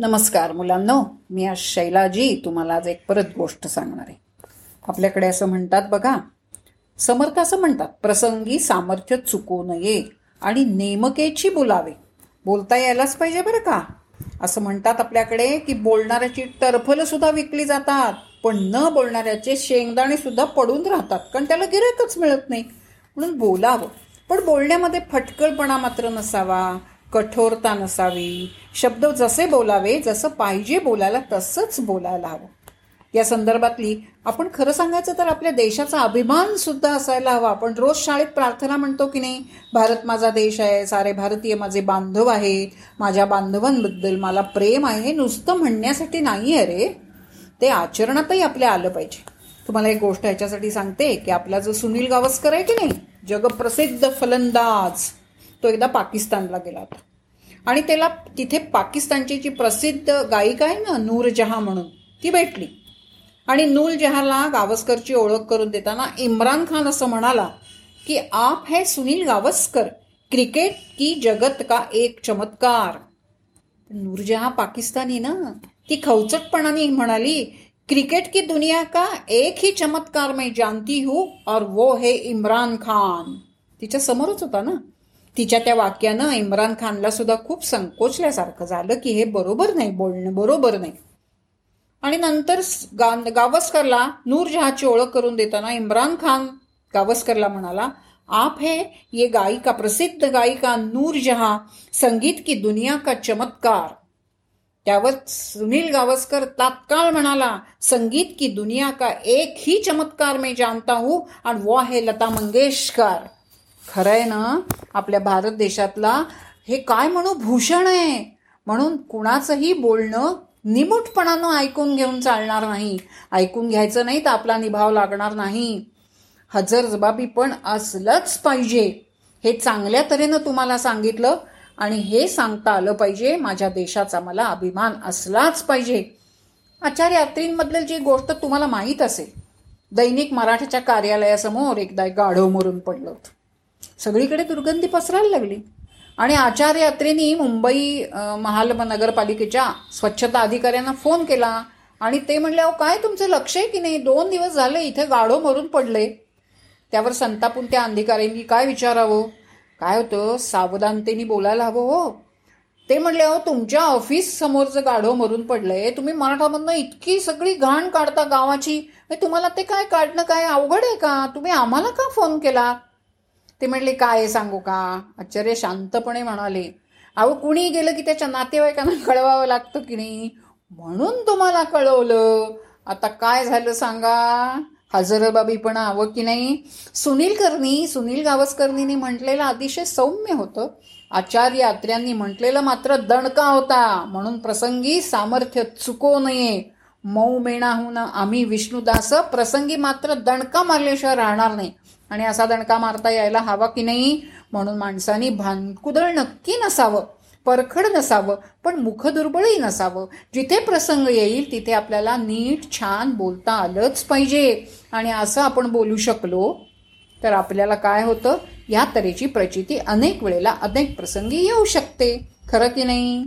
नमस्कार मुलांनो मी आज शैलाजी तुम्हाला आज एक परत गोष्ट सांगणार आहे. आपल्याकडे असं म्हणतात बघा समर्थ असं म्हणतात प्रसंगी सामर्थ्य चुकू नये आणि नेमकेची बोलावे. बोलता यायलाच पाहिजे बरं का? असं म्हणतात आपल्याकडे की बोलणाऱ्याची टरफलं सुद्धा विकली जातात पण न बोलणाऱ्याचे शेंगदाणे सुद्धा पडून राहतात कारण त्याला गिरायकच मिळत नाही. म्हणून बोलावं. पण बोलण्यामध्ये फटकळपणा मात्र नसावा कठोरता नसावी. शब्द जसे बोलावे जसं पाहिजे बोलायला तसंच बोलायला हवं. या संदर्भातली आपण खरं सांगायचं तर आपल्या देशाचा अभिमान सुद्धा असायला हवा. आपण रोज शाळेत प्रार्थना म्हणतो की नाही भारत माझा देश आहे सारे भारतीय माझे बांधव आहेत माझ्या बांधवांबद्दल मला प्रेम आहे हे नुसतं म्हणण्यासाठी नाही आहे रे. ते आचरणातही आपल्या आलं पाहिजे. तुम्हाला एक गोष्ट ह्याच्यासाठी सांगते की आपला जो सुनील गावस्कर आहे की नाही जगप्रसिद्ध फलंदाज तो एकदा पाकिस्तानला गेला होता. आणि त्याला तिथे पाकिस्तानची जी प्रसिद्ध गायिका आहे ना नूरजहा म्हणून ती भेटली. आणि नूरजहाला गावस्करची ओळख करून देताना इम्रान खान असं म्हणाला की आप है सुनील गावस्कर क्रिकेट की जगत का एक चमत्कार. नूरजहा पाकिस्तानी ना ती खवचटपणाने म्हणाली क्रिकेट की दुनिया का एक ही चमत्कार मैं जानती हूं और वो है इम्रान खान. तिच्या समोरच होता ना. तिच्या त्या वाक्यानं इम्रान खानला सुद्धा खूप संकोचल्यासारखं झालं की हे बरोबर नाही बोलणं बरोबर नाही. आणि नंतर गावस्करला नूरजहाची ओळख करून देताना इम्रान खान गावस्करला म्हणाला आप है ये गायिका प्रसिद्ध गायिका नूरजहा संगीत की दुनिया का चमत्कार. त्यावर सुनील गावस्कर तात्काळ म्हणाला संगीत की दुनिया का एक ही चमत्कार मैं जानता हूं आणि वो आहे लता मंगेशकर. खरंय ना? आपल्या भारत देशातला हे काय म्हणू भूषण आहे? म्हणून कुणाचंही बोलणं निमूटपणानं ऐकून घेऊन चालणार नाही. ऐकून घ्यायचं नाही तर आपला निभाव लागणार नाही. हजर जबाबी पण असलंच पाहिजे. हे चांगल्या तऱ्हेनं तुम्हाला सांगितलं आणि हे सांगता आलं पाहिजे. माझ्या देशाचा मला अभिमान असलाच पाहिजे. आचार्य यात्रींमधली जी गोष्ट तुम्हाला माहीत असेल दैनिक मराठीच्या कार्यालयासमोर एकदा गाढव मरून पडलं होतं. सगळीकडे दुर्गंधी पसरायला लागली. आणि आचार्य यात्रेनी मुंबई महाल नगरपालिकेच्या स्वच्छता अधिकाऱ्यांना फोन केला आणि ते म्हणले अहो काय तुमचं लक्ष आहे की नाही? दोन दिवस झाले इथे गाढो मरून पडले. त्यावर संतापून त्या अधिकाऱ्यांनी काय विचारावं? काय होतं? सावधानतेने बोलायला हवं हो. ते म्हणले अहो तुमच्या ऑफिस समोरचं गाढो मरून पडलंय. तुम्ही मराठामधनं इतकी सगळी घाण काढता गावाची. तुम्हाला ते काय काढणं काय अवघड आहे का? तुम्ही आम्हाला का फोन केला? ते म्हणले काय सांगू का? आचार्य शांतपणे म्हणाले अहो कुणी गेलं की त्याच्या नातेवाईकांना कळवावं लागतं की नाही? म्हणून तुम्हाला कळवलं. आता काय झालं सांगा? हजरबाबीपणा हवं की नाही? सुनीलकर्णी सुनील गावस्कर्णींनी म्हटलेलं अतिशय सौम्य होतं. आचार्य आत्र्यांनी म्हटलेलं मात्र दणका होता. म्हणून प्रसंगी सामर्थ्य चुको नये. मऊ मेणाहून आम्ही विष्णुदास प्रसंगी मात्र दणका मारल्याशिवाय राहणार नाही. आणि असा दणका मारता यायला हवा की नाही? म्हणून माणसानी भानकुदळ नक्की नसावं परखड नसावं पण मुखदुर्बळही नसावं. जिथे प्रसंग येईल तिथे आपल्याला नीट छान बोलता आलंच पाहिजे. आणि असं आपण बोलू शकलो तर आपल्याला काय होतं? या तऱ्हेची प्रचिती अनेक वेळेला अनेक प्रसंगी येऊ शकते. खरं की नाही?